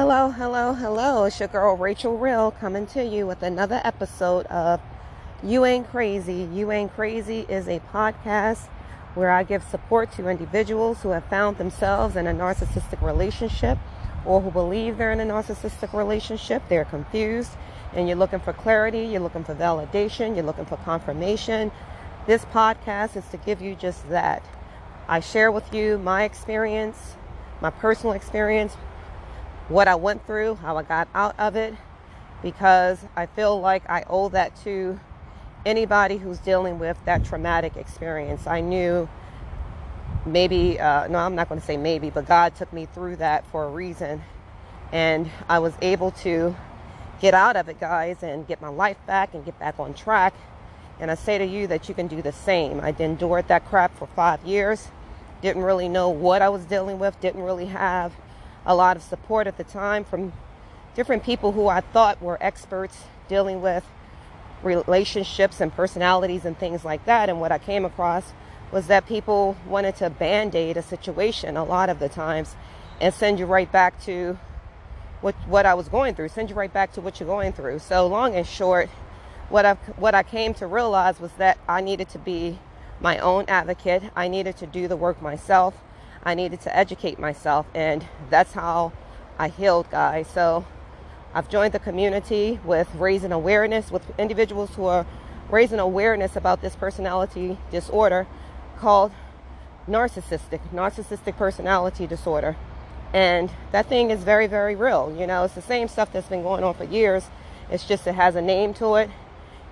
Hello, hello, hello. It's your girl Rachel Real coming to you with another episode of You Ain't Crazy. You Ain't Crazy is a podcast where I give support to individuals who have found themselves in a narcissistic relationship or who believe they're in a narcissistic relationship. They're confused and you're looking for clarity, you're looking for validation, you're looking for confirmation. This podcast is to give you just that. I share with you my experience, my personal experience, what I went through, how I got out of it, because I feel like I owe that to anybody who's dealing with that traumatic experience. I knew maybe, uh, no, I'm not going to say maybe, but God took me through that for a reason. And I was able to get out of it, guys, and get my life back and get back on track. And I say to you that you can do the same. I endured that crap for five years. Didn't really know what I was dealing with, didn't really have a lot of support at the time from different people who I thought were experts dealing with relationships and personalities and things like that. And what I came across was that people wanted to band aid a situation a lot of the times and send you right back to what what I was going through, send you right back to what you're going through. So long and short, what I what I came to realize was that I needed to be my own advocate. I needed to do the work myself. I needed to educate myself, and that's how I healed, guys. So I've joined the community with raising awareness with individuals who are raising awareness about this personality disorder called narcissistic, narcissistic personality disorder. And that thing is very, very real. You know, it's the same stuff that's been going on for years. It's just it has a name to it.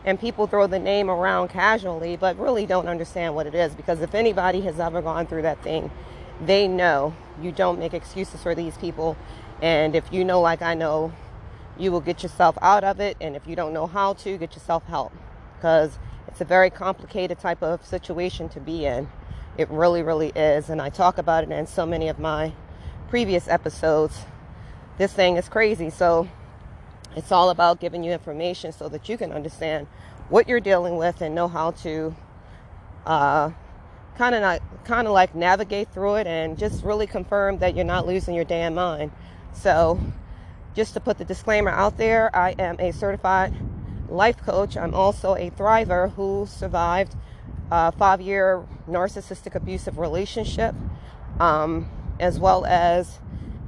And people throw the name around casually, but really don't understand what it is. Because if anybody has ever gone through that thing, they know you don't make excuses for these people. And if you know, like I know, you will get yourself out of it. And if you don't know how to, get yourself help. Because it's a very complicated type of situation to be in. It really, really is. And I talk about it in so many of my previous episodes. This thing is crazy. So it's all about giving you information so that you can understand what you're dealing with and know how to uh, kind of not kind of like navigate through it and just really confirm that you're not losing your damn mind. So, just to put the disclaimer out there, I am a certified life coach. I'm also a thriver who survived a five-year narcissistic abusive relationship, um, as well as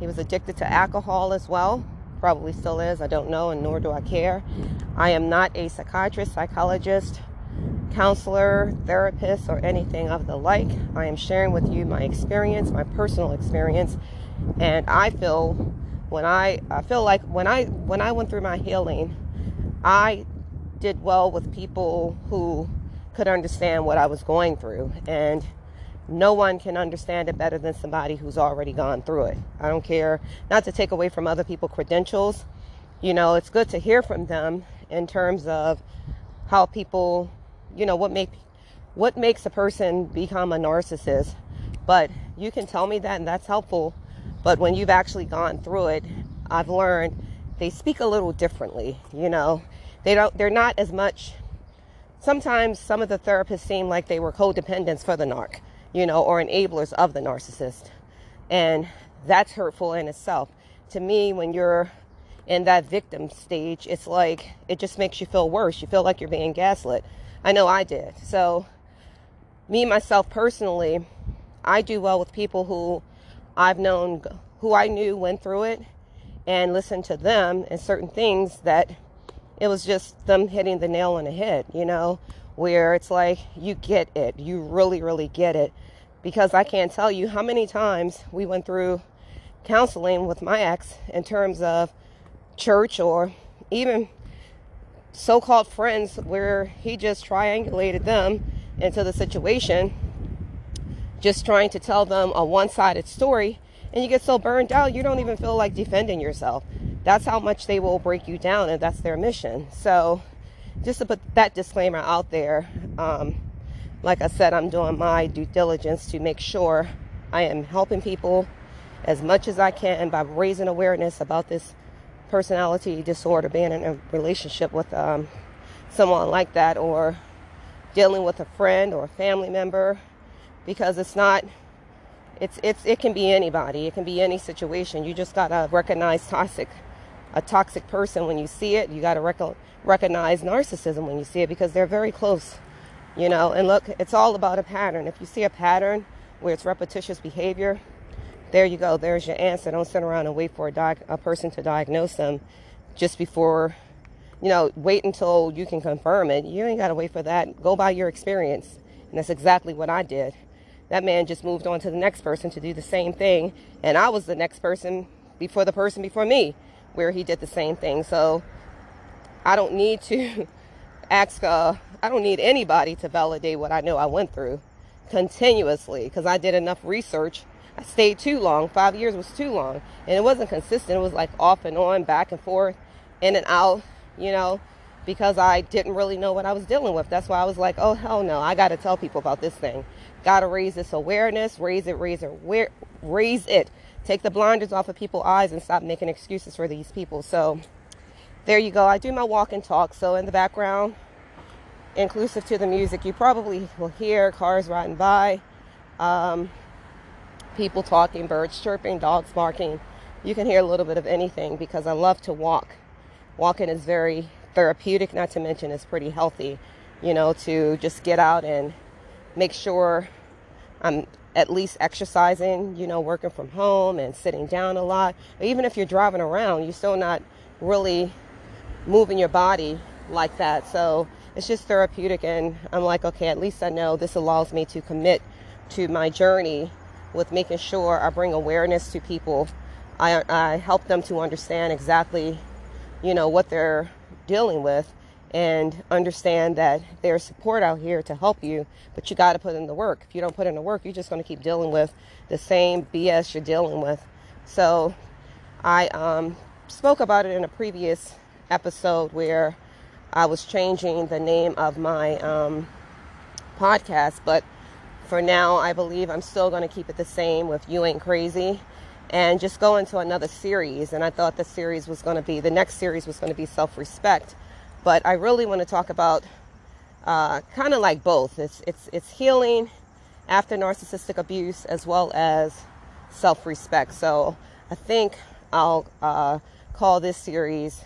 he was addicted to alcohol as well. Probably still is. I don't know, and nor do I care. I am not a psychiatrist, psychologist, counselor, therapist, or anything of the like. I am sharing with you my experience, my personal experience, and I feel when I I feel like when I when I went through my healing, I did well with people who could understand what I was going through and no one can understand it better than somebody who's already gone through it. I don't care, not to take away from other people's credentials. You know, it's good to hear from them in terms of how people you know what make what makes a person become a narcissist. But you can tell me that and that's helpful. But when you've actually gone through it i've learned they speak a little differently you know. They don't they're not as much sometimes some of the therapists seem like they were codependents for the narc you know or enablers of the narcissist. And that's hurtful in itself. To me when you're in that victim stage it's like it just makes you feel worse. You feel like you're being gaslit I know I did. So, me myself personally, I do well with people who I've known, who I knew went through it, and listen to them and certain things that it was just them hitting the nail on the head, you know, where it's like you get it, you really, really get it. Because I can't tell you how many times we went through counseling with my ex in terms of church or even so called friends where he just triangulated them into the situation, just trying to tell them a one sided story. And you get so burned out, you don't even feel like defending yourself. That's how much they will break you down, and that's their mission. So, just to put that disclaimer out there, um, like I said, I'm doing my due diligence to make sure I am helping people as much as I can by raising awareness about this personality disorder, being in a relationship with um, someone like that, or dealing with a friend or a family member, because it's not it's it's it can be anybody. It can be any situation. You just gotta recognize toxic, a toxic person when you see it. You gotta rec- recognize narcissism when you see it because they're very close. You know, and look, it's all about a pattern. If you see a pattern where it's repetitious behavior, there you go. There's your answer. Don't sit around and wait for a, di- a person to diagnose them just before, you know, wait until you can confirm it. You ain't got to wait for that. Go by your experience. And that's exactly what I did. That man just moved on to the next person to do the same thing. And I was the next person before the person before me where he did the same thing. So I don't need to ask, uh, I don't need anybody to validate what I know I went through continuously because I did enough research. I stayed too long. Five years was too long. And it wasn't consistent. It was like off and on, back and forth, in and out, you know because I didn't really know what I was dealing with. That's why I was like, oh, hell no, I got to tell people about this thing. Got to raise this awareness, raise it, raise it, raise it. Take the blinders off of people's eyes and stop making excuses for these people. So there you go. I do my walk and talk. So in the background, inclusive to the music, you probably will hear cars riding by, um, people talking, birds chirping, dogs barking. You can hear a little bit of anything because I love to walk. Walking is very therapeutic, not to mention it's pretty healthy, you know, to just get out and make sure I'm at least exercising, you know, working from home and sitting down a lot. Even if you're driving around, you're still not really moving your body like that. So it's just therapeutic. And I'm like, okay, at least I know this allows me to commit to my journey with making sure I bring awareness to people. I, I help them to understand exactly, you know, what they're dealing with and understand that there's support out here to help you, but you got to put in the work. If you don't put in the work, you're just going to keep dealing with the same BS you're dealing with. So, I um, spoke about it in a previous episode where I was changing the name of my um, podcast, but for now, I believe I'm still going to keep it the same with You Ain't Crazy and just go into another series. And I thought the series was going to be, the next series was going to be self respect. But I really want to talk about uh, kind of like both. It's, it's, it's healing after narcissistic abuse as well as self respect. So I think I'll uh, call this series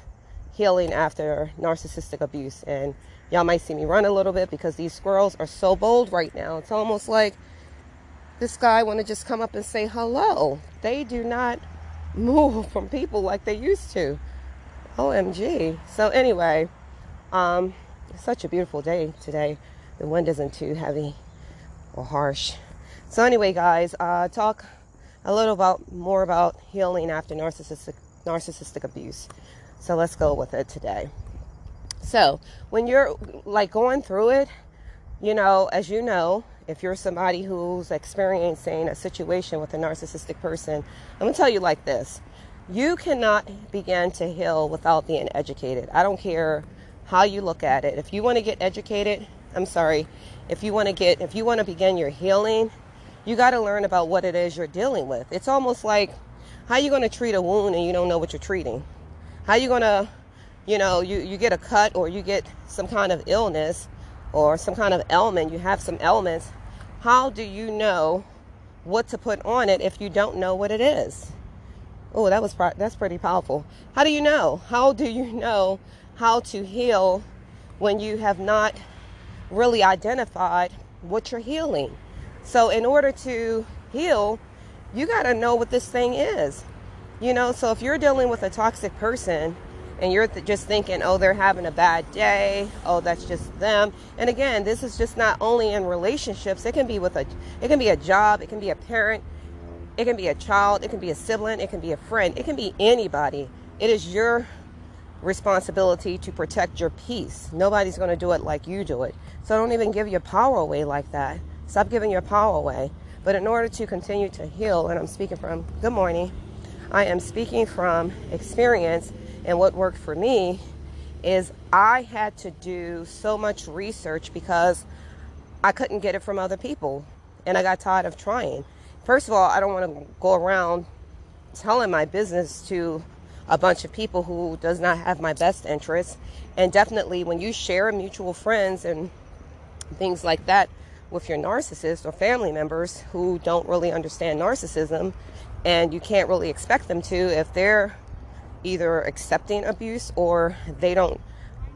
Healing After Narcissistic Abuse. And y'all might see me run a little bit because these squirrels are so bold right now. It's almost like this guy want to just come up and say hello. They do not move from people like they used to. OMG. So anyway, um, such a beautiful day today. The wind isn't too heavy or harsh. So anyway, guys, uh, talk a little about more about healing after narcissistic narcissistic abuse. So let's go with it today. So when you're like going through it, you know, as you know, if you're somebody who's experiencing a situation with a narcissistic person, I'm to tell you like this. You cannot begin to heal without being educated. I don't care how you look at it. If you want to get educated, I'm sorry, if you want to get if you want to begin your healing, you got to learn about what it is you're dealing with. It's almost like how you going to treat a wound and you don't know what you're treating? How you going to, you know, you you get a cut or you get some kind of illness or some kind of ailment, you have some ailments, how do you know what to put on it if you don't know what it is? Oh, that was that's pretty powerful. How do you know? How do you know how to heal when you have not really identified what you're healing? So, in order to heal, you got to know what this thing is. You know, so if you're dealing with a toxic person, and you're th- just thinking, oh, they're having a bad day. Oh, that's just them. And again, this is just not only in relationships. It can be with a, it can be a job. It can be a parent. It can be a child. It can be a sibling. It can be a friend. It can be anybody. It is your responsibility to protect your peace. Nobody's going to do it like you do it. So don't even give your power away like that. Stop giving your power away. But in order to continue to heal, and I'm speaking from, good morning, I am speaking from experience and what worked for me is I had to do so much research because I couldn't get it from other people. And I got tired of trying. First of all, I don't want to go around telling my business to a bunch of people who does not have my best interests. And definitely when you share mutual friends and things like that with your narcissist or family members who don't really understand narcissism and you can't really expect them to if they're either accepting abuse or they don't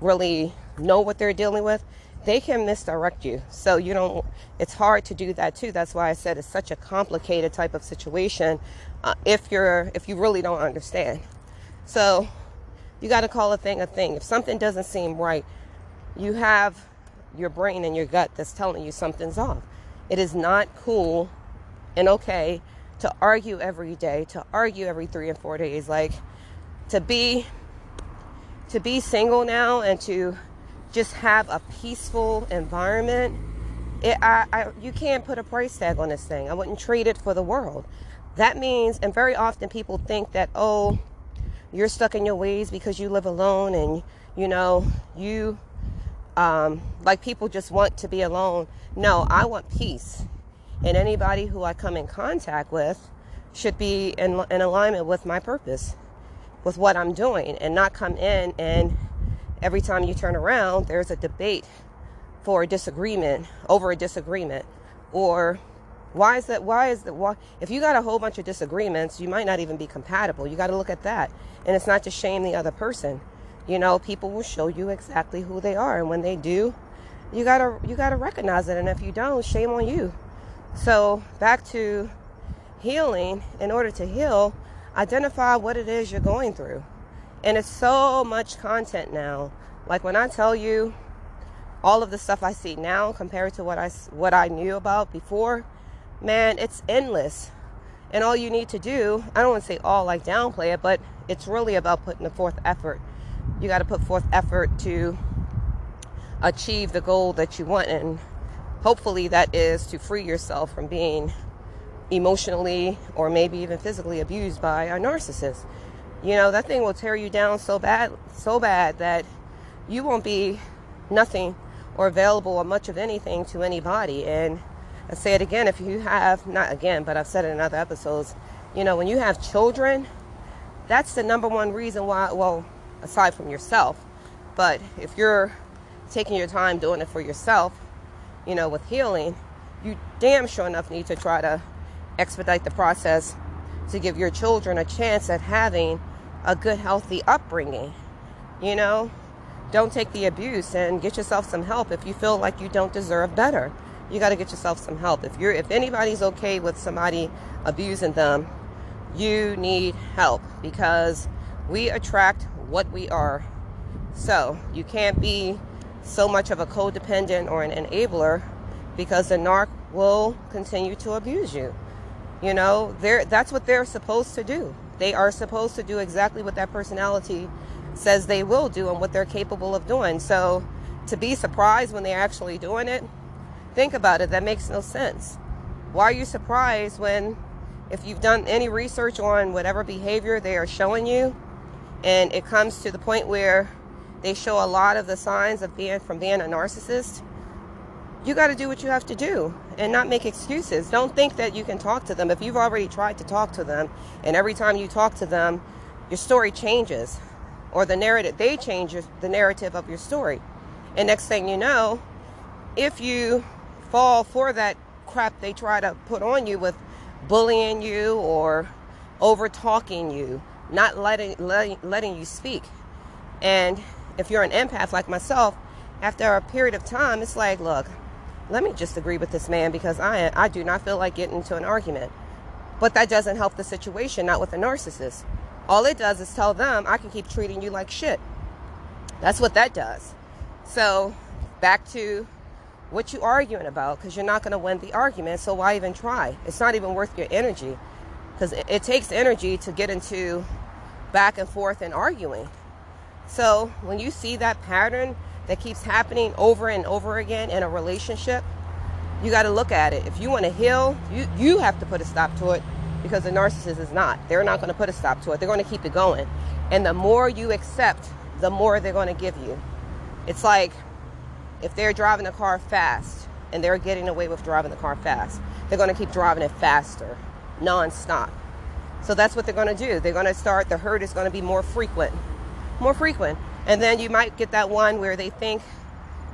really know what they're dealing with they can misdirect you. So you don't it's hard to do that too. That's why i said it's such a complicated type of situation uh, if you're if you really don't understand. So you got to call a thing a thing. If something doesn't seem right you have your brain and your gut that's telling you something's off. It is not cool and okay to argue every day to argue every three and four days like to be to be single now and to just have a peaceful environment it, I, I, you can't put a price tag on this thing. I wouldn't trade it for the world. That means and very often people think that oh you're stuck in your ways because you live alone and you know you um, like people just want to be alone. No i want peace. And anybody who i come in contact with should be in, in alignment with my purpose with what I'm doing and not come in and every time you turn around, there's a debate for a disagreement over a disagreement. Or why is that? Why is that? Why, if you got a whole bunch of disagreements, you might not even be compatible. You got to look at that. And it's not to shame the other person. You know, people will show you exactly who they are. And when they do, you gotta you gotta recognize it. And if you don't, shame on you. So back to healing. In order to heal, identify what it is you're going through. And it's so much content now. Like when I tell you all of the stuff I see now compared to what I what I knew about before, man, it's endless. And all you need to do, I don't want to say all like downplay it, but it's really about putting the forth effort. You got to put forth effort to achieve the goal that you want and hopefully that is to free yourself from being emotionally or maybe even physically abused by a narcissist. You know, that thing will tear you down so bad, so bad that you won't be nothing or available or much of anything to anybody. And I say it again, if you have, not again, but I've said it in other episodes, you know, when you have children, that's the number one reason why, well, aside from yourself, but if you're taking your time doing it for yourself, you know, with healing, you damn sure enough need to try to expedite the process to give your children a chance at having a good, healthy upbringing. You know, don't take the abuse and get yourself some help if you feel like you don't deserve better. You got to get yourself some help. If you're if anybody's okay with somebody abusing them, you need help because we attract what we are. So, you can't be so much of a codependent or an enabler because the narc will continue to abuse you. You know, they're, that's what they're supposed to do. They are supposed to do exactly what that personality says they will do and what they're capable of doing. So to be surprised when they're actually doing it, think about it. That makes no sense. Why are you surprised when, if you've done any research on whatever behavior they are showing you, and it comes to the point where they show a lot of the signs of being from being a narcissist, you got to do what you have to do and not make excuses. Don't think that you can talk to them if you've already tried to talk to them and every time you talk to them, your story changes or the narrative, they change the narrative of your story. And next thing you know, if you fall for that crap they try to put on you with bullying you or over talking you, not letting, letting, letting you speak. And if you're an empath like myself, after a period of time, it's like, look, let me just agree with this man because I, I do not feel like getting into an argument. But that doesn't help the situation, not with a narcissist. All it does is tell them, I can keep treating you like shit. That's what that does. So, back to what you arguing about because you're not going to win the argument, so why even try? It's not even worth your energy because it, it takes energy to get into back and forth and arguing. So, when you see that pattern, that keeps happening over and over again in a relationship, you got to look at it. If you want to heal, you, you have to put a stop to it because the narcissist is not. They're not going to put a stop to it. They're going to keep it going. And the more you accept, the more they're going to give you. It's like if they're driving the car fast and they're getting away with driving the car fast, they're going to keep driving it faster, nonstop. So that's what they're going to do. They're going to start, the hurt is going to be more frequent. More frequent. And then you might get that one where they think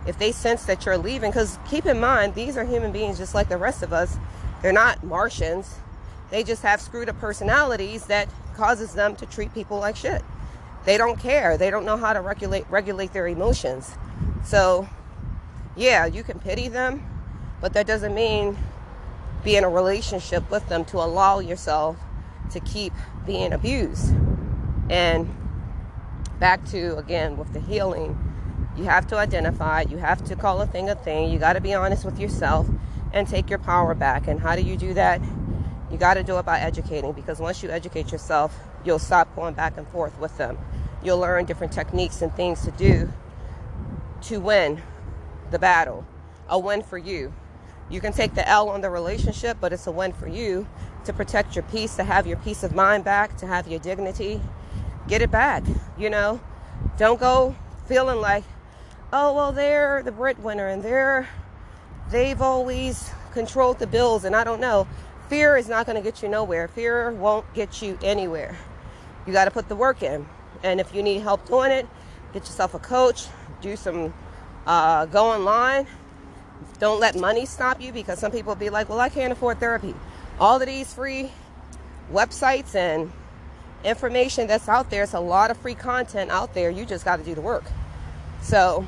if they sense that you're leaving, because keep in mind, these are human beings just like the rest of us. They're not Martians. They just have screwed up personalities that causes them to treat people like shit. They don't care. They don't know how to regulate regulate their emotions. So, yeah, you can pity them, but that doesn't mean be in a relationship with them to allow yourself to keep being abused. And back to again with the healing, you have to identify, you have to call a thing a thing. You got to be honest with yourself and take your power back. And how do you do that? You got to do it by educating because once you educate yourself, you'll stop going back and forth with them. You'll learn different techniques and things to do to win the battle, a win for you. You can take the L on the relationship, but it's a win for you to protect your peace, to have your peace of mind back, to have your dignity. Get it back, you know? Don't go feeling like, oh, well, they're the breadwinner and they're, they've always controlled the bills and I don't know. Fear is not going to get you nowhere. Fear won't get you anywhere. You got to put the work in. And if you need help doing it, get yourself a coach, do some, uh, go online. Don't let money stop you because some people be like, well, I can't afford therapy. All of these free websites and information that's out there, it's a lot of free content out there. You just got to do the work. So,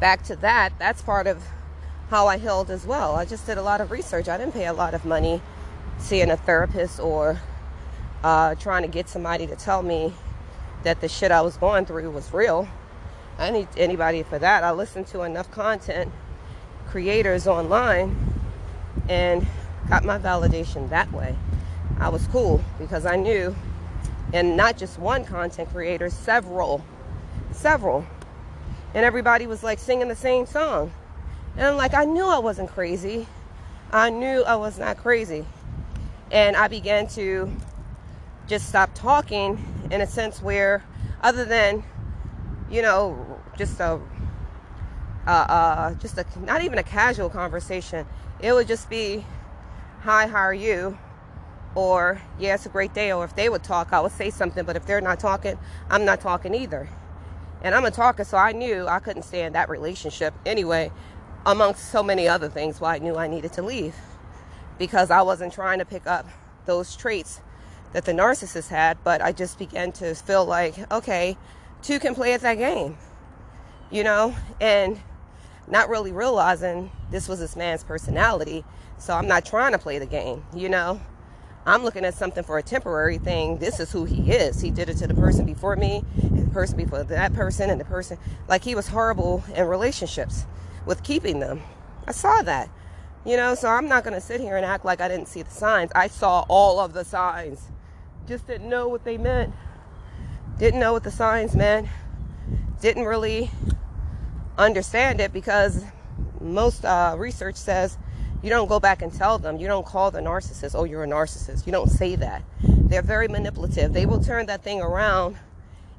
back to that, that's part of how I healed as well. I just did a lot of research. I didn't pay a lot of money seeing a therapist or uh, trying to get somebody to tell me that the shit I was going through was real. I need anybody for that. I listened to enough content creators online and got my validation that way. I was cool because I knew, and not just one content creator, several, several. And everybody was like singing the same song. And I'm like, I knew I wasn't crazy. I knew I was not crazy. And I began to just stop talking in a sense where, other than, you know, just a, uh, uh, just a, not even a casual conversation, it would just be, hi, how are you? Or, yeah, it's a great day. Or if they would talk, I would say something. But if they're not talking, I'm not talking either. And I'm a talker, so I knew I couldn't stay in that relationship anyway amongst so many other things why I knew I needed to leave because I wasn't trying to pick up those traits that the narcissist had, but I just began to feel like, okay, two can play at that game, you know, and not really realizing this was this man's personality. So I'm not trying to play the game, you know. I'm looking at something for a temporary thing. This is who he is. He did it to the person before me, and the person before that person, and the person. Like he was horrible in relationships with keeping them. I saw that. You know, so I'm not going to sit here and act like I didn't see the signs. I saw all of the signs. Just didn't know what they meant. Didn't know what the signs meant. Didn't really understand it because most uh, research says you don't go back and tell them. You don't call the narcissist, oh, you're a narcissist. You don't say that. They're very manipulative. They will turn that thing around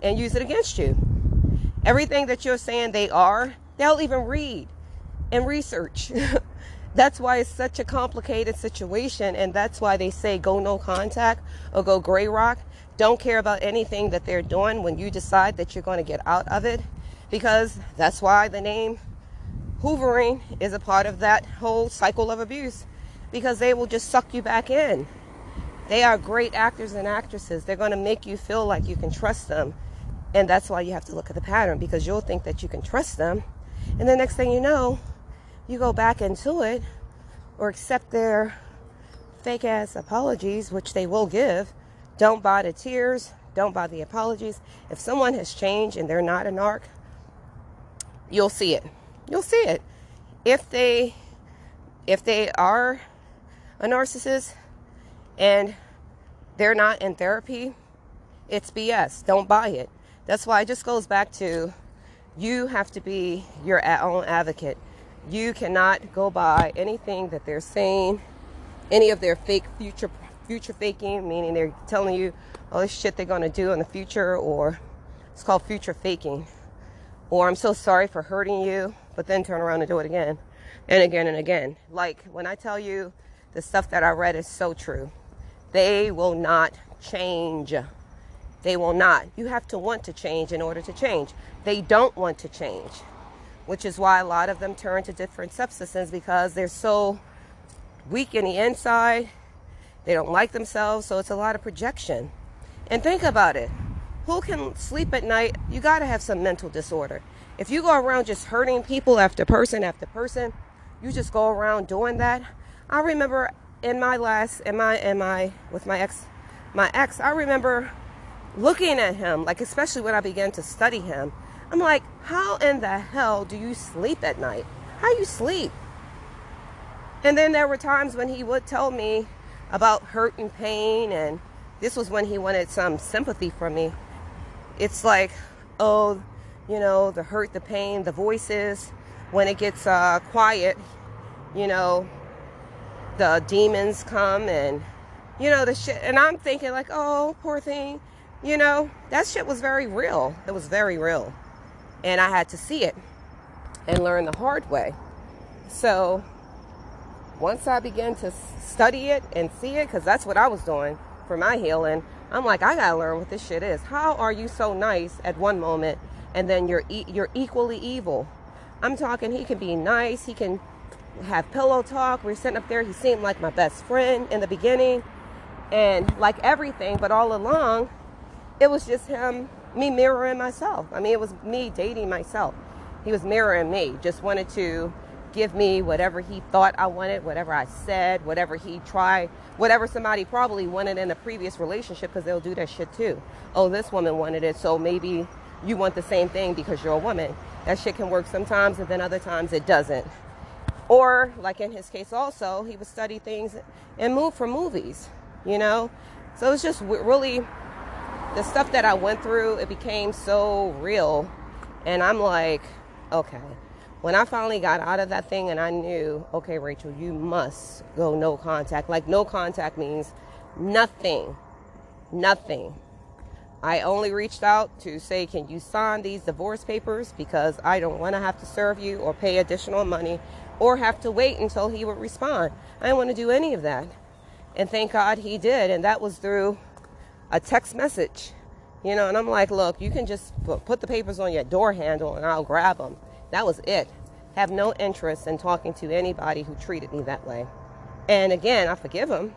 and use it against you. Everything that you're saying they are, they'll even read and research. that's why it's such a complicated situation, and that's why they say go no contact or go gray rock. Don't care about anything that they're doing when you decide that you're going to get out of it, because that's why the name hoovering is a part of that whole cycle of abuse, because they will just suck you back in. They are great actors and actresses. They're going to make you feel like you can trust them. And that's why you have to look at the pattern because you'll think that you can trust them. And the next thing you know, you go back into it or accept their fake ass apologies, which they will give. Don't buy the tears, don't buy the apologies. If someone has changed and they're not a narc, you'll see it. You'll see it. If they if they are a narcissist and they're not in therapy, it's BS. Don't buy it. That's why it just goes back to you have to be your own advocate. You cannot go by anything that they're saying, any of their fake future future faking, meaning they're telling you all this shit they're gonna do in the future, or it's called future faking. Or I'm so sorry for hurting you, but then turn around and do it again and again and again. Like when I tell you the stuff that I read is so true. They will not change. They will not. You have to want to change in order to change. They don't want to change. which is why a lot of them turn to different substances because they're so weak in the inside. They don't like themselves, so it's a lot of projection. And think about it who can sleep at night? You got to have some mental disorder. If you go around just hurting people after person after person, you just go around doing that. I remember in my last, in my, in my, with my ex, my ex, I remember looking at him, like especially when I began to study him. I'm like, how in the hell do you sleep at night? How you sleep? And then there were times when he would tell me about hurt and pain, and this was when he wanted some sympathy from me. It's like, oh, you know, the hurt, the pain, the voices. When it gets uh, quiet, you know, the demons come and, you know, the shit. And I'm thinking, like, oh, poor thing. You know, that shit was very real. It was very real. And I had to see it and learn the hard way. So once I began to study it and see it, because that's what I was doing for my healing, I'm like, I gotta learn what this shit is. How are you so nice at one moment and then you're e- you're equally evil? I'm talking. He can be nice. He can have pillow talk. We're sitting up there. He seemed like my best friend in the beginning, and like everything. But all along, it was just him, me mirroring myself. I mean, it was me dating myself. He was mirroring me. Just wanted to give me whatever he thought I wanted, whatever I said, whatever he tried, whatever somebody probably wanted in a previous relationship because they'll do that shit too. Oh, this woman wanted it, so maybe you want the same thing because you're a woman. That shit can work sometimes and then other times it doesn't. Or, like in his case, also, he would study things and move for movies, you know? So it's just really the stuff that I went through, it became so real. And I'm like, okay, when I finally got out of that thing and I knew, okay, Rachel, you must go no contact. Like, no contact means nothing. Nothing. I only reached out to say, can you sign these divorce papers? Because I don't want to have to serve you or pay additional money or have to wait until he would respond. I didn't want to do any of that. And thank God he did. And that was through a text message. You know, and I'm like, look, you can just put the papers on your door handle and I'll grab them. That was it. Have no interest in talking to anybody who treated me that way. And again, I forgive him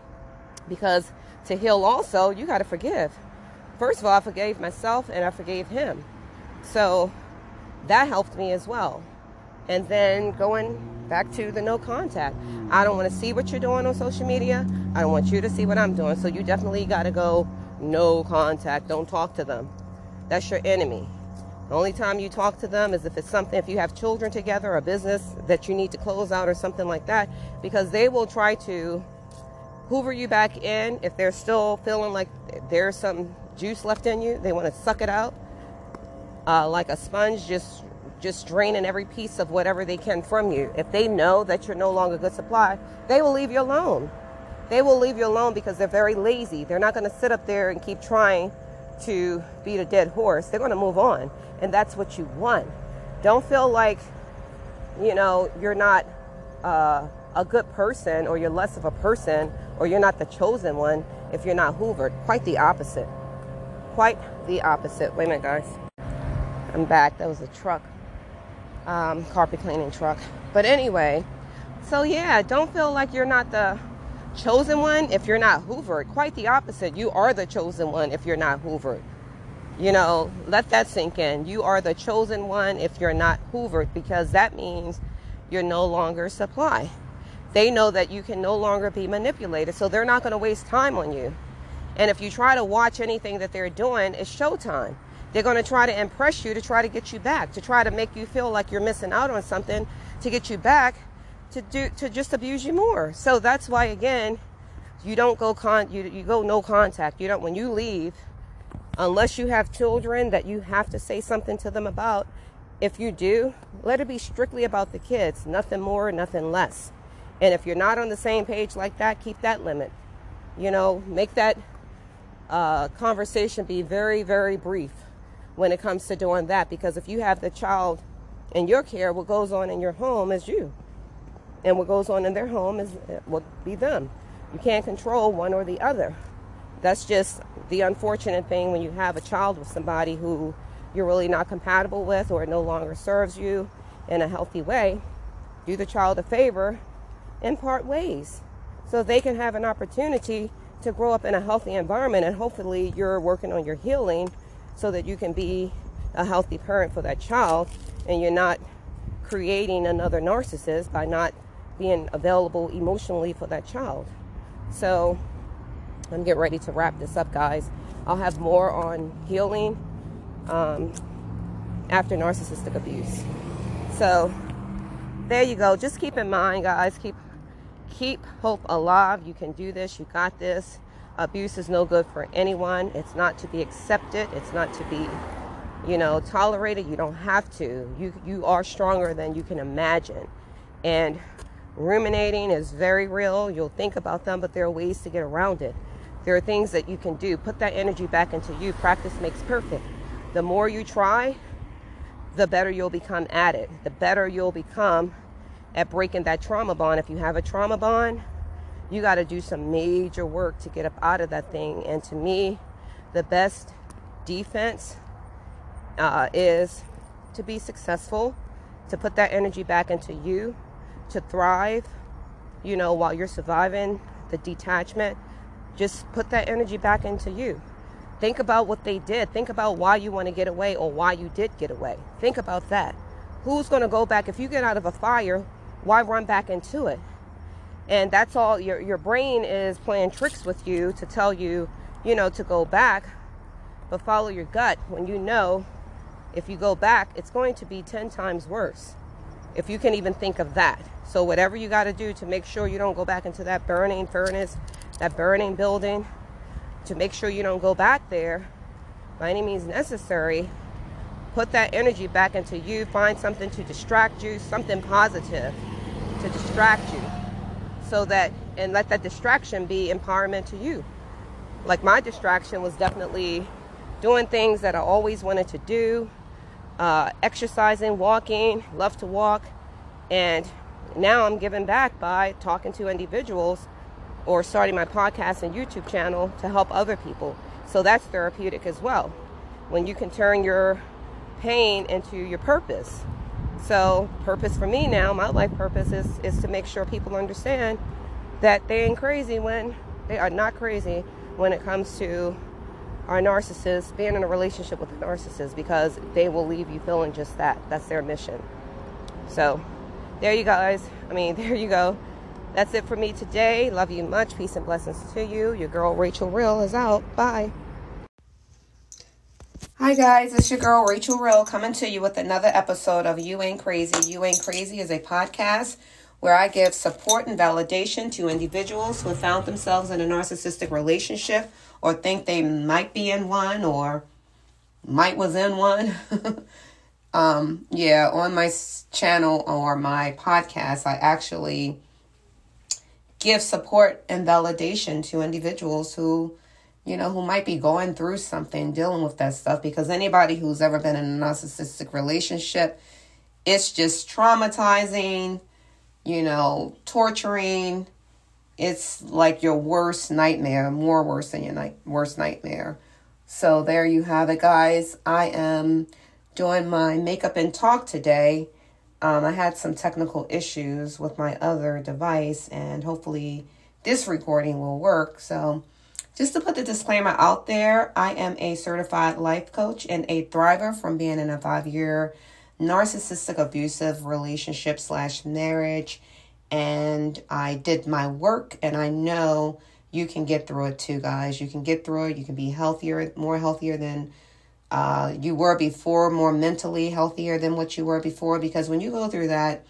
because to heal also, you got to forgive. First of all, I forgave myself and I forgave him. So that helped me as well. And then going back to the no contact. I don't want to see what you're doing on social media. I don't want you to see what I'm doing. So you definitely got to go no contact. Don't talk to them. That's your enemy. The only time you talk to them is if it's something, if you have children together, a business that you need to close out or something like that, because they will try to hoover you back in if they're still feeling like there's some juice left in you. They want to suck it out uh, like a sponge, just just draining every piece of whatever they can from you. If they know that you're no longer good supply, they will leave you alone. They will leave you alone because they're very lazy. They're not going to sit up there and keep trying to beat a dead horse. They're going to move on and that's what you want. Don't feel like, you know, you're not uh, a good person or you're less of a person or you're not the chosen one if you're not hoovered. Quite the opposite. Quite the opposite. Wait a minute, guys. I'm back. That was a truck, um, carpet cleaning truck. But anyway, so yeah, don't feel like you're not the chosen one if you're not hoovered. Quite the opposite. You are the chosen one if you're not hoovered. You know, let that sink in. You are the chosen one if you're not hoovered because that means you're no longer supply. They know that you can no longer be manipulated, so they're not going to waste time on you. And if you try to watch anything that they're doing, it's showtime. They're going to try to impress you to try to get you back, to try to make you feel like you're missing out on something, to get you back, to do to just abuse you more. So that's why again, you don't go con you you go no contact. You don't when you leave, unless you have children that you have to say something to them about, if you do, let it be strictly about the kids, nothing more, nothing less. And if you're not on the same page like that, keep that limit. You know, make that uh, conversation be very, very brief when it comes to doing that. Because if you have the child in your care, what goes on in your home is you. And what goes on in their home is will be them. You can't control one or the other. That's just the unfortunate thing when you have a child with somebody who you're really not compatible with or no longer serves you in a healthy way, do the child a favor and part ways so they can have an opportunity to grow up in a healthy environment and hopefully you're working on your healing so that you can be a healthy parent for that child and you're not creating another narcissist by not being available emotionally for that child. So I'm getting ready to wrap this up, guys. I'll have more on healing um, after narcissistic abuse. So there you go. Just keep in mind, guys. Keep keep hope alive. You can do this. You got this. Abuse is no good for anyone. It's not to be accepted. It's not to be, you know, tolerated. You don't have to. You you are stronger than you can imagine. And ruminating is very real. You'll think about them, but there are ways to get around it. There are things that you can do. Put that energy back into you. Practice makes perfect. The more you try, the better you'll become at it. The better you'll become at breaking that trauma bond. If you have a trauma bond, you got to do some major work to get up out of that thing. And to me, the best defense uh, is to be successful, to put that energy back into you, to thrive, you know, while you're surviving the detachment. Just put that energy back into you. Think about what they did. Think about why you want to get away or why you did get away. Think about that. Who's going to go back? If you get out of a fire, why run back into it? And that's all your your brain is playing tricks with you to tell you, you know, to go back. But follow your gut when you know if you go back, it's going to be 10 times worse. If you can even think of that. So whatever you got to do to make sure you don't go back into that burning furnace, that burning building, to make sure you don't go back there by any means necessary, put that energy back into you, find something to distract you, something positive to distract you so that and let that distraction be empowerment to you. Like my distraction was definitely doing things that i always wanted to do uh, exercising walking love to walk and now i'm giving back by talking to individuals or starting my podcast and youtube channel to help other people. So that's therapeutic as well. When you can turn your pain into your purpose so, purpose for me now, my life purpose is, is to make sure people understand that they ain't crazy when they are not crazy when it comes to our narcissists being in a relationship with a narcissist because they will leave you feeling just that. That's their mission. So, there you guys. I mean, there you go. That's it for me today. Love you much. Peace and blessings to you. Your girl Rachel Real is out. Bye. Hi guys, it's your girl Rachel Real coming to you with another episode of You Ain't Crazy. You Ain't Crazy is a podcast where I give support and validation to individuals who have found themselves in a narcissistic relationship or think they might be in one or might was in one. um, yeah, on my channel or my podcast, I actually give support and validation to individuals who you know, who might be going through something, dealing with that stuff, because anybody who's ever been in a narcissistic relationship, it's just traumatizing, you know, torturing. It's like your worst nightmare, more worse than your night worst nightmare. So there you have it, guys. I am doing my makeup and talk today. Um, I had some technical issues with my other device, and hopefully this recording will work. So just to put the disclaimer out there, I am a certified life coach and a thriver from being in a five year narcissistic abusive relationship slash marriage. And I did my work and I know you can get through it too, guys. You can get through it. You can be healthier, more healthier than uh, you were before, more mentally healthier than what you were before. Because when you go through that,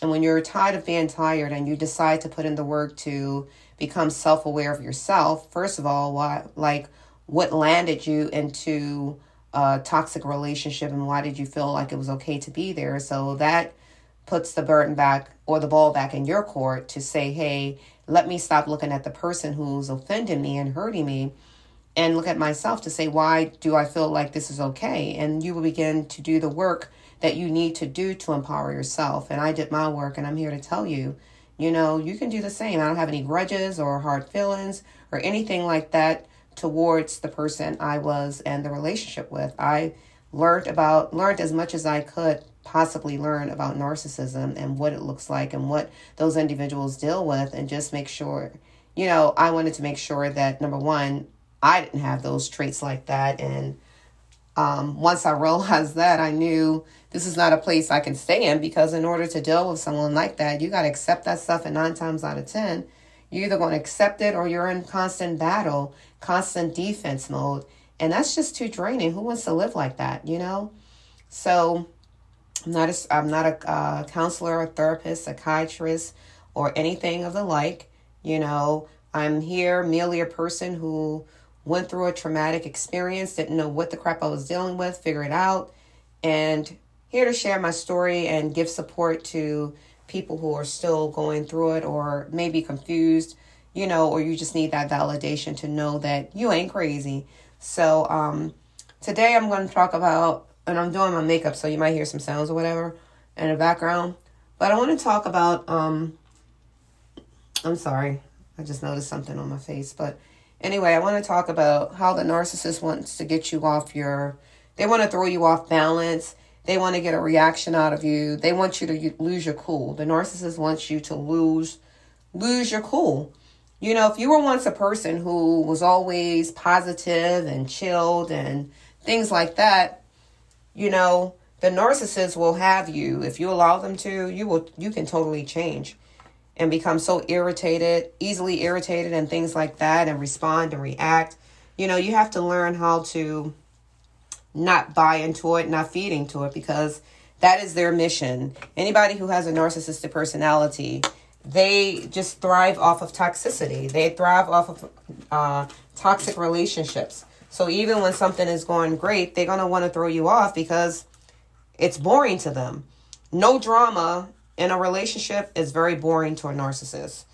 and when you're tired of being tired and you decide to put in the work to become self aware of yourself, first of all, why, like, what landed you into a toxic relationship and why did you feel like it was okay to be there? So that puts the burden back or the ball back in your court to say, hey, let me stop looking at the person who's offending me and hurting me and look at myself to say, why do I feel like this is okay? And you will begin to do the work that you need to do to empower yourself. And I did my work, and I'm here to tell you you know, you can do the same. I don't have any grudges or hard feelings or anything like that towards the person I was and the relationship with. I learned about learned as much as I could possibly learn about narcissism and what it looks like and what those individuals deal with and just make sure you know i wanted to make sure that number one i didn't have those traits like that and um, once i realized that i knew this is not a place i can stay in because in order to deal with someone like that you got to accept that stuff and nine times out of ten. You're either going to accept it or you're in constant battle constant defense mode. And that's just too draining. Who wants to live like that you know? So I'm not a, I'm not a uh, counselor, a therapist, psychiatrist, or anything of the like. You know, I'm here merely a person who went through a traumatic experience, didn't know what the crap I was dealing with, figure it out, and here to share my story and give support to people who are still going through it or maybe confused, you know, or you just need that validation to know that you ain't crazy. So, um, today I'm going to talk about and I'm doing my makeup, so you might hear some sounds or whatever in the background. But I want to talk about um I'm sorry. I just noticed something on my face, but anyway, I want to talk about how the narcissist wants to get you off your they want to throw you off balance. They want to get a reaction out of you. They want you to lose your cool. The narcissist wants you to lose lose your cool. You know, if you were once a person who was always positive and chilled and things like that, you know, the narcissist will have you if you allow them to, you will you can totally change and become so irritated, easily irritated and things like that and respond and react. You know, you have to learn how to not buy into it, not feed into it because that is their mission. Anybody who has a narcissistic personality, they just thrive off of toxicity. They thrive off of uh, toxic relationships. So even when something is going great, they're going to want to throw you off because it's boring to them. No drama in a relationship is very boring to a narcissist.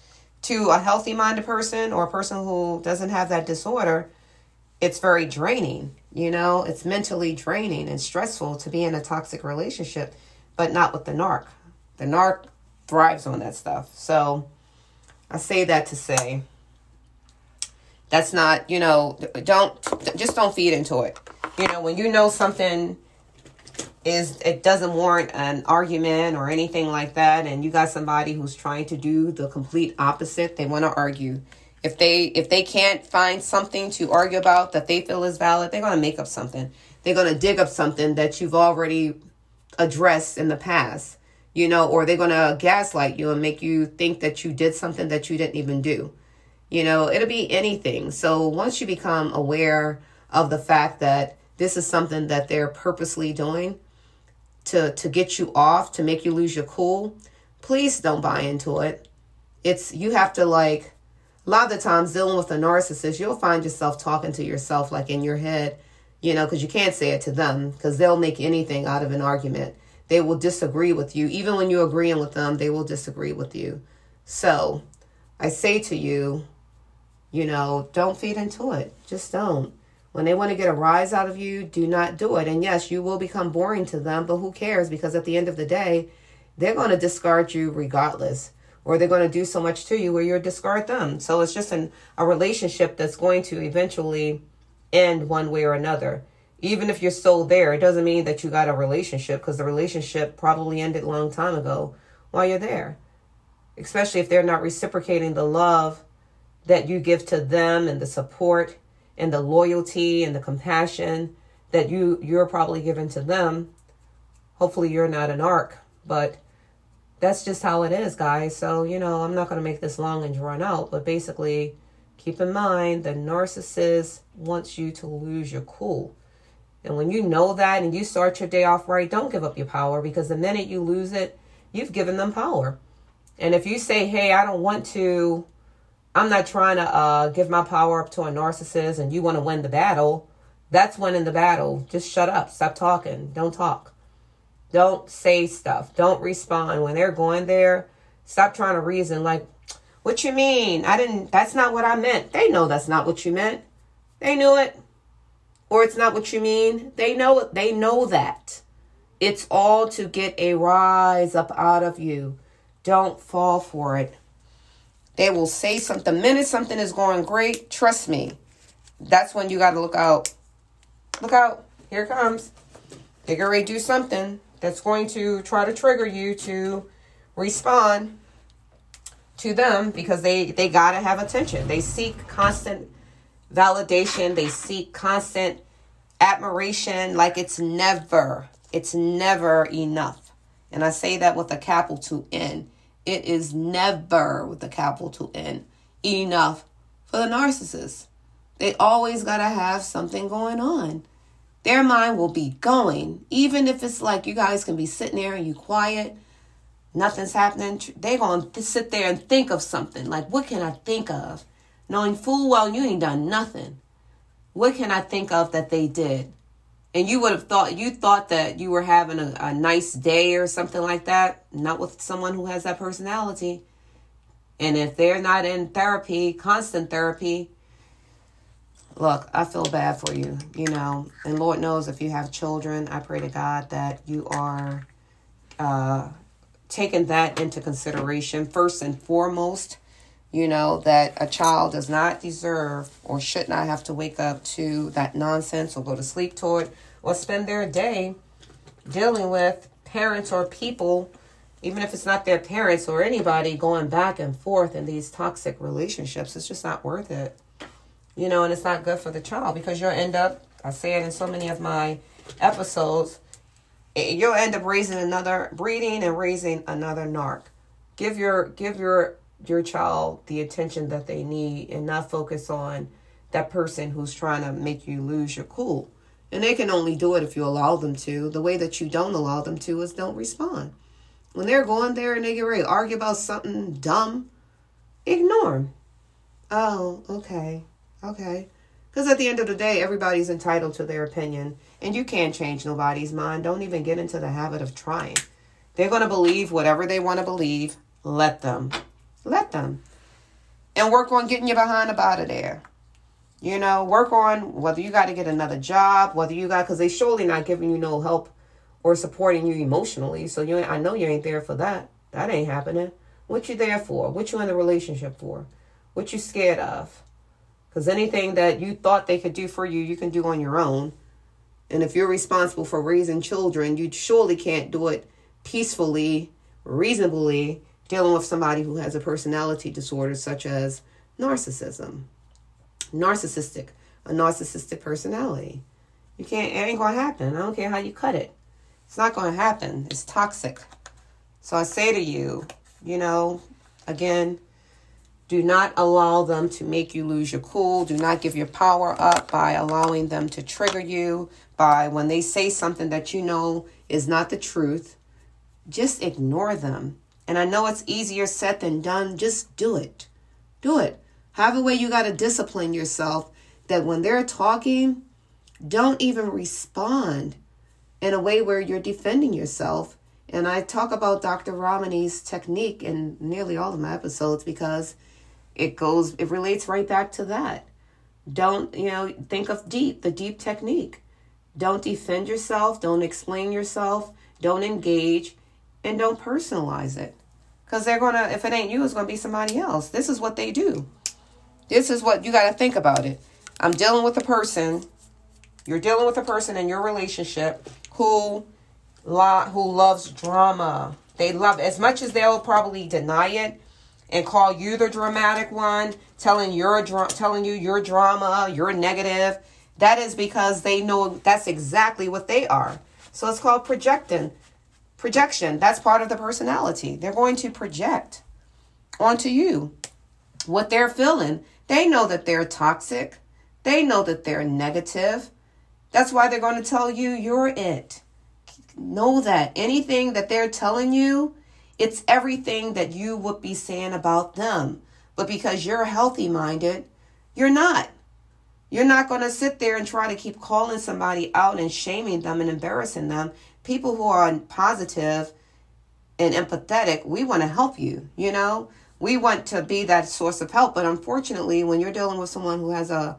To a healthy minded person or a person who doesn't have that disorder, it's very draining. You know, it's mentally draining and stressful to be in a toxic relationship, but not with the narc. The narc thrives on that stuff. So I say that to say that's not, you know, don't just don't feed into it. You know, when you know something is it doesn't warrant an argument or anything like that and you got somebody who's trying to do the complete opposite, they want to argue. If they if they can't find something to argue about that they feel is valid, they're going to make up something. They're going to dig up something that you've already addressed in the past, you know, or they're going to gaslight you and make you think that you did something that you didn't even do. You know, it'll be anything. So once you become aware of the fact that this is something that they're purposely doing to to get you off, to make you lose your cool, please don't buy into it. It's you have to like a lot of the times dealing with a narcissist, you'll find yourself talking to yourself like in your head, you know, because you can't say it to them because they'll make anything out of an argument. They will disagree with you. Even when you're agreeing with them, they will disagree with you. So I say to you, you know, don't feed into it. Just don't. When they want to get a rise out of you, do not do it. And yes, you will become boring to them, but who cares? Because at the end of the day, they're going to discard you regardless. Or they're going to do so much to you where you'll discard them. So it's just an, a relationship that's going to eventually end one way or another. Even if you're still there, it doesn't mean that you got a relationship because the relationship probably ended a long time ago while you're there. Especially if they're not reciprocating the love that you give to them and the support and the loyalty and the compassion that you you're probably giving to them. Hopefully you're not a narc but that's just how it is guys. So you know i'm not going to make this long and drawn out but basically keep in mind the narcissist wants you to lose your cool. And when you know that and you start your day off right don't give up your power because the minute you lose it you've given them power. And if you say hey i don't want to I'm not trying to uh, give my power up to a narcissist and you want to win the battle. That's winning the battle. Just shut up. Stop talking. Don't talk. Don't say stuff. Don't respond. When they're going there, stop trying to reason like, what you mean? I didn't, that's not what I meant. They know that's not what you meant. They knew it. Or it's not what you mean. They know it. They know that. It's all to get a rise up out of you. Don't fall for it. They will say something. The minute something is going great, trust me, that's when you got to look out. Look out. Here comes. They're to do something that's going to try to trigger you to respond to them because they they got to have attention. They seek constant validation, they seek constant admiration like it's never it's never enough. And I say that with a capital N. It is never with a capital N enough for the narcissist. They always got to have something going on. Their mind will be going, even if it's like you guys can be sitting there and you quiet, nothing's happening. They're going to sit there and think of something. Like, what can I think of? Knowing full well you ain't done nothing. What can I think of that they did? And you would have thought, you thought that you were having a, a nice day or something like that. Not with someone who has that personality. And if they're not in therapy, constant therapy, look, I feel bad for you, you know. And Lord knows if you have children, I pray to God that you are uh, taking that into consideration first and foremost. You know, that a child does not deserve or should not have to wake up to that nonsense or go to sleep to it or spend their day dealing with parents or people even if it's not their parents or anybody going back and forth in these toxic relationships, it's just not worth it. You know, and it's not good for the child because you'll end up, I say it in so many of my episodes, eh, you'll end up raising another, breeding and raising another narc. Give your, give your, your child the attention that they need and not focus on that person who's trying to make you lose your cool. And they can only do it if you allow them to. The way that you don't allow them to is don't respond. When they're going there and they get ready to argue about something dumb, ignore them. Oh, okay. Okay. Because at the end of the day, everybody's entitled to their opinion. And you can't change nobody's mind. Don't even get into the habit of trying. They're going to believe whatever they want to believe. Let them. Let them. And work on getting you behind up out of there. You know, work on whether you got to get another job, whether you got, because they surely not giving you no help or supporting you emotionally. So you, I know you ain't there for that. That ain't happening. What you there for? What you in the relationship for? What you scared of? Because anything that you thought they could do for you, you can do on your own. And if you're responsible for raising children, you surely can't do it peacefully, reasonably, dealing with somebody who has a personality disorder such as narcissism. Narcissistic, a narcissistic personality. You can't, it ain't gonna happen. I don't care how you cut it. It's not to happen. It's toxic. So I say to you, you know, again, do not allow them to make you lose your cool. Do not give your power up by allowing them to trigger you, by when they say something that you know is not the truth. Just ignore them. And I know it's easier said than done. Just do it. Do it. Have a way you got to discipline yourself that when they're talking, don't even respond in a way where you're defending yourself. And I talk about Dr. Ramani's technique in nearly all of my episodes because it goes, it relates right back to that. Don't, you know, think of deep, the deep technique. Don't defend yourself, don't explain yourself, don't engage, and don't personalize it. Because they're going to, if it ain't you, it's going to be somebody else. This is what they do. This is what you got to think about it. I'm dealing with a person. You're dealing with a person in your relationship who lo- who loves drama. They love as much as they'll probably deny it and call you the dramatic one, telling your dra- telling you your drama, your negative. That is because they know that's exactly what they are. So it's called projecting. Projection. That's part of the personality. They're going to project onto you what they're feeling. They know that they're toxic. They know that they're negative. That's why they're going to tell you you're it. Know that anything that they're telling you, it's everything that you would be saying about them. But because you're healthy minded, you're not. You're not going to sit there and try to keep calling somebody out and shaming them and embarrassing them. People who are positive and empathetic, we want to help you, you know? We want to be that source of help. But unfortunately, when you're dealing with someone who has a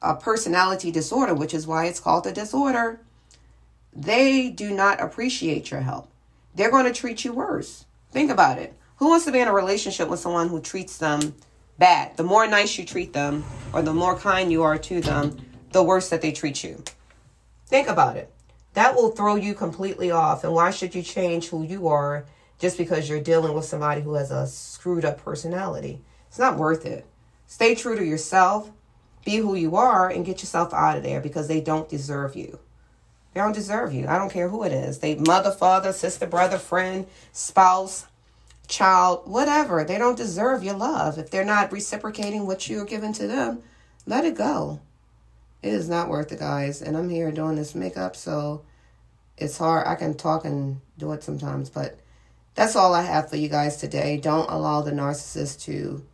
a personality disorder, which is why it's called a disorder, they do not appreciate your help. They're going to treat you worse. Think about it. Who wants to be in a relationship with someone who treats them bad? The more nice you treat them or the more kind you are to them, the worse that they treat you. Think about it. that will throw you completely off. And why should you change who you are just because you're dealing with somebody who has a screwed up personality? It's not worth it. Stay true to yourself, be who you are, and get yourself out of there because they don't deserve you. They don't deserve you. I don't care who it is. They mother, father, sister, brother, friend, spouse, child, whatever. They don't deserve your love. If they're not reciprocating what you're giving to them, let it go. It is not worth it, guys. And I'm here doing this makeup, so it's hard. I can talk and do it sometimes, but that's all I have for you guys today. Don't allow the narcissist to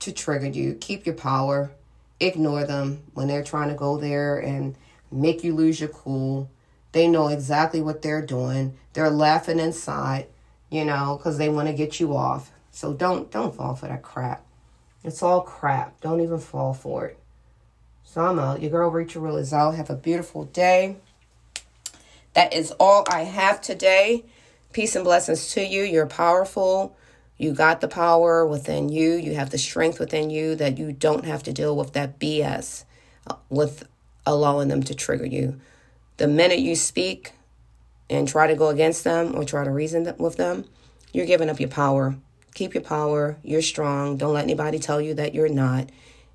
to trigger you. Keep your power. Ignore them when they're trying to go there and make you lose your cool. They know exactly what they're doing. They're laughing inside, you know, because they want to get you off. So don't don't fall for that crap. It's all crap. Don't even fall for it. So I'm out. Your girl Rachel Real is. Have a beautiful day. That is all I have today. Peace and blessings to you. You're powerful. You got the power within you. You have the strength within you that you don't have to deal with that BS uh, with allowing them to trigger you. The minute you speak and try to go against them or try to reason with them, you're giving up your power. Keep your power. You're strong. Don't let anybody tell you that you're not.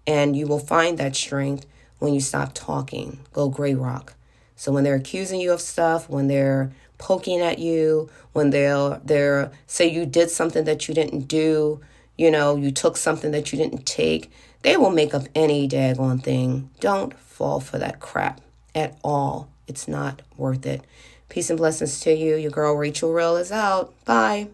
And you will find that strength when you stop talking. Go gray rock. So when they're accusing you of stuff, when they're poking at you, when they're they're say you did something that you didn't do, you know, you took something that you didn't take, they will make up any daggone thing. Don't fall for that crap at all. It's not worth it. Peace and blessings to you. Your girl Rachel Real is out. Bye.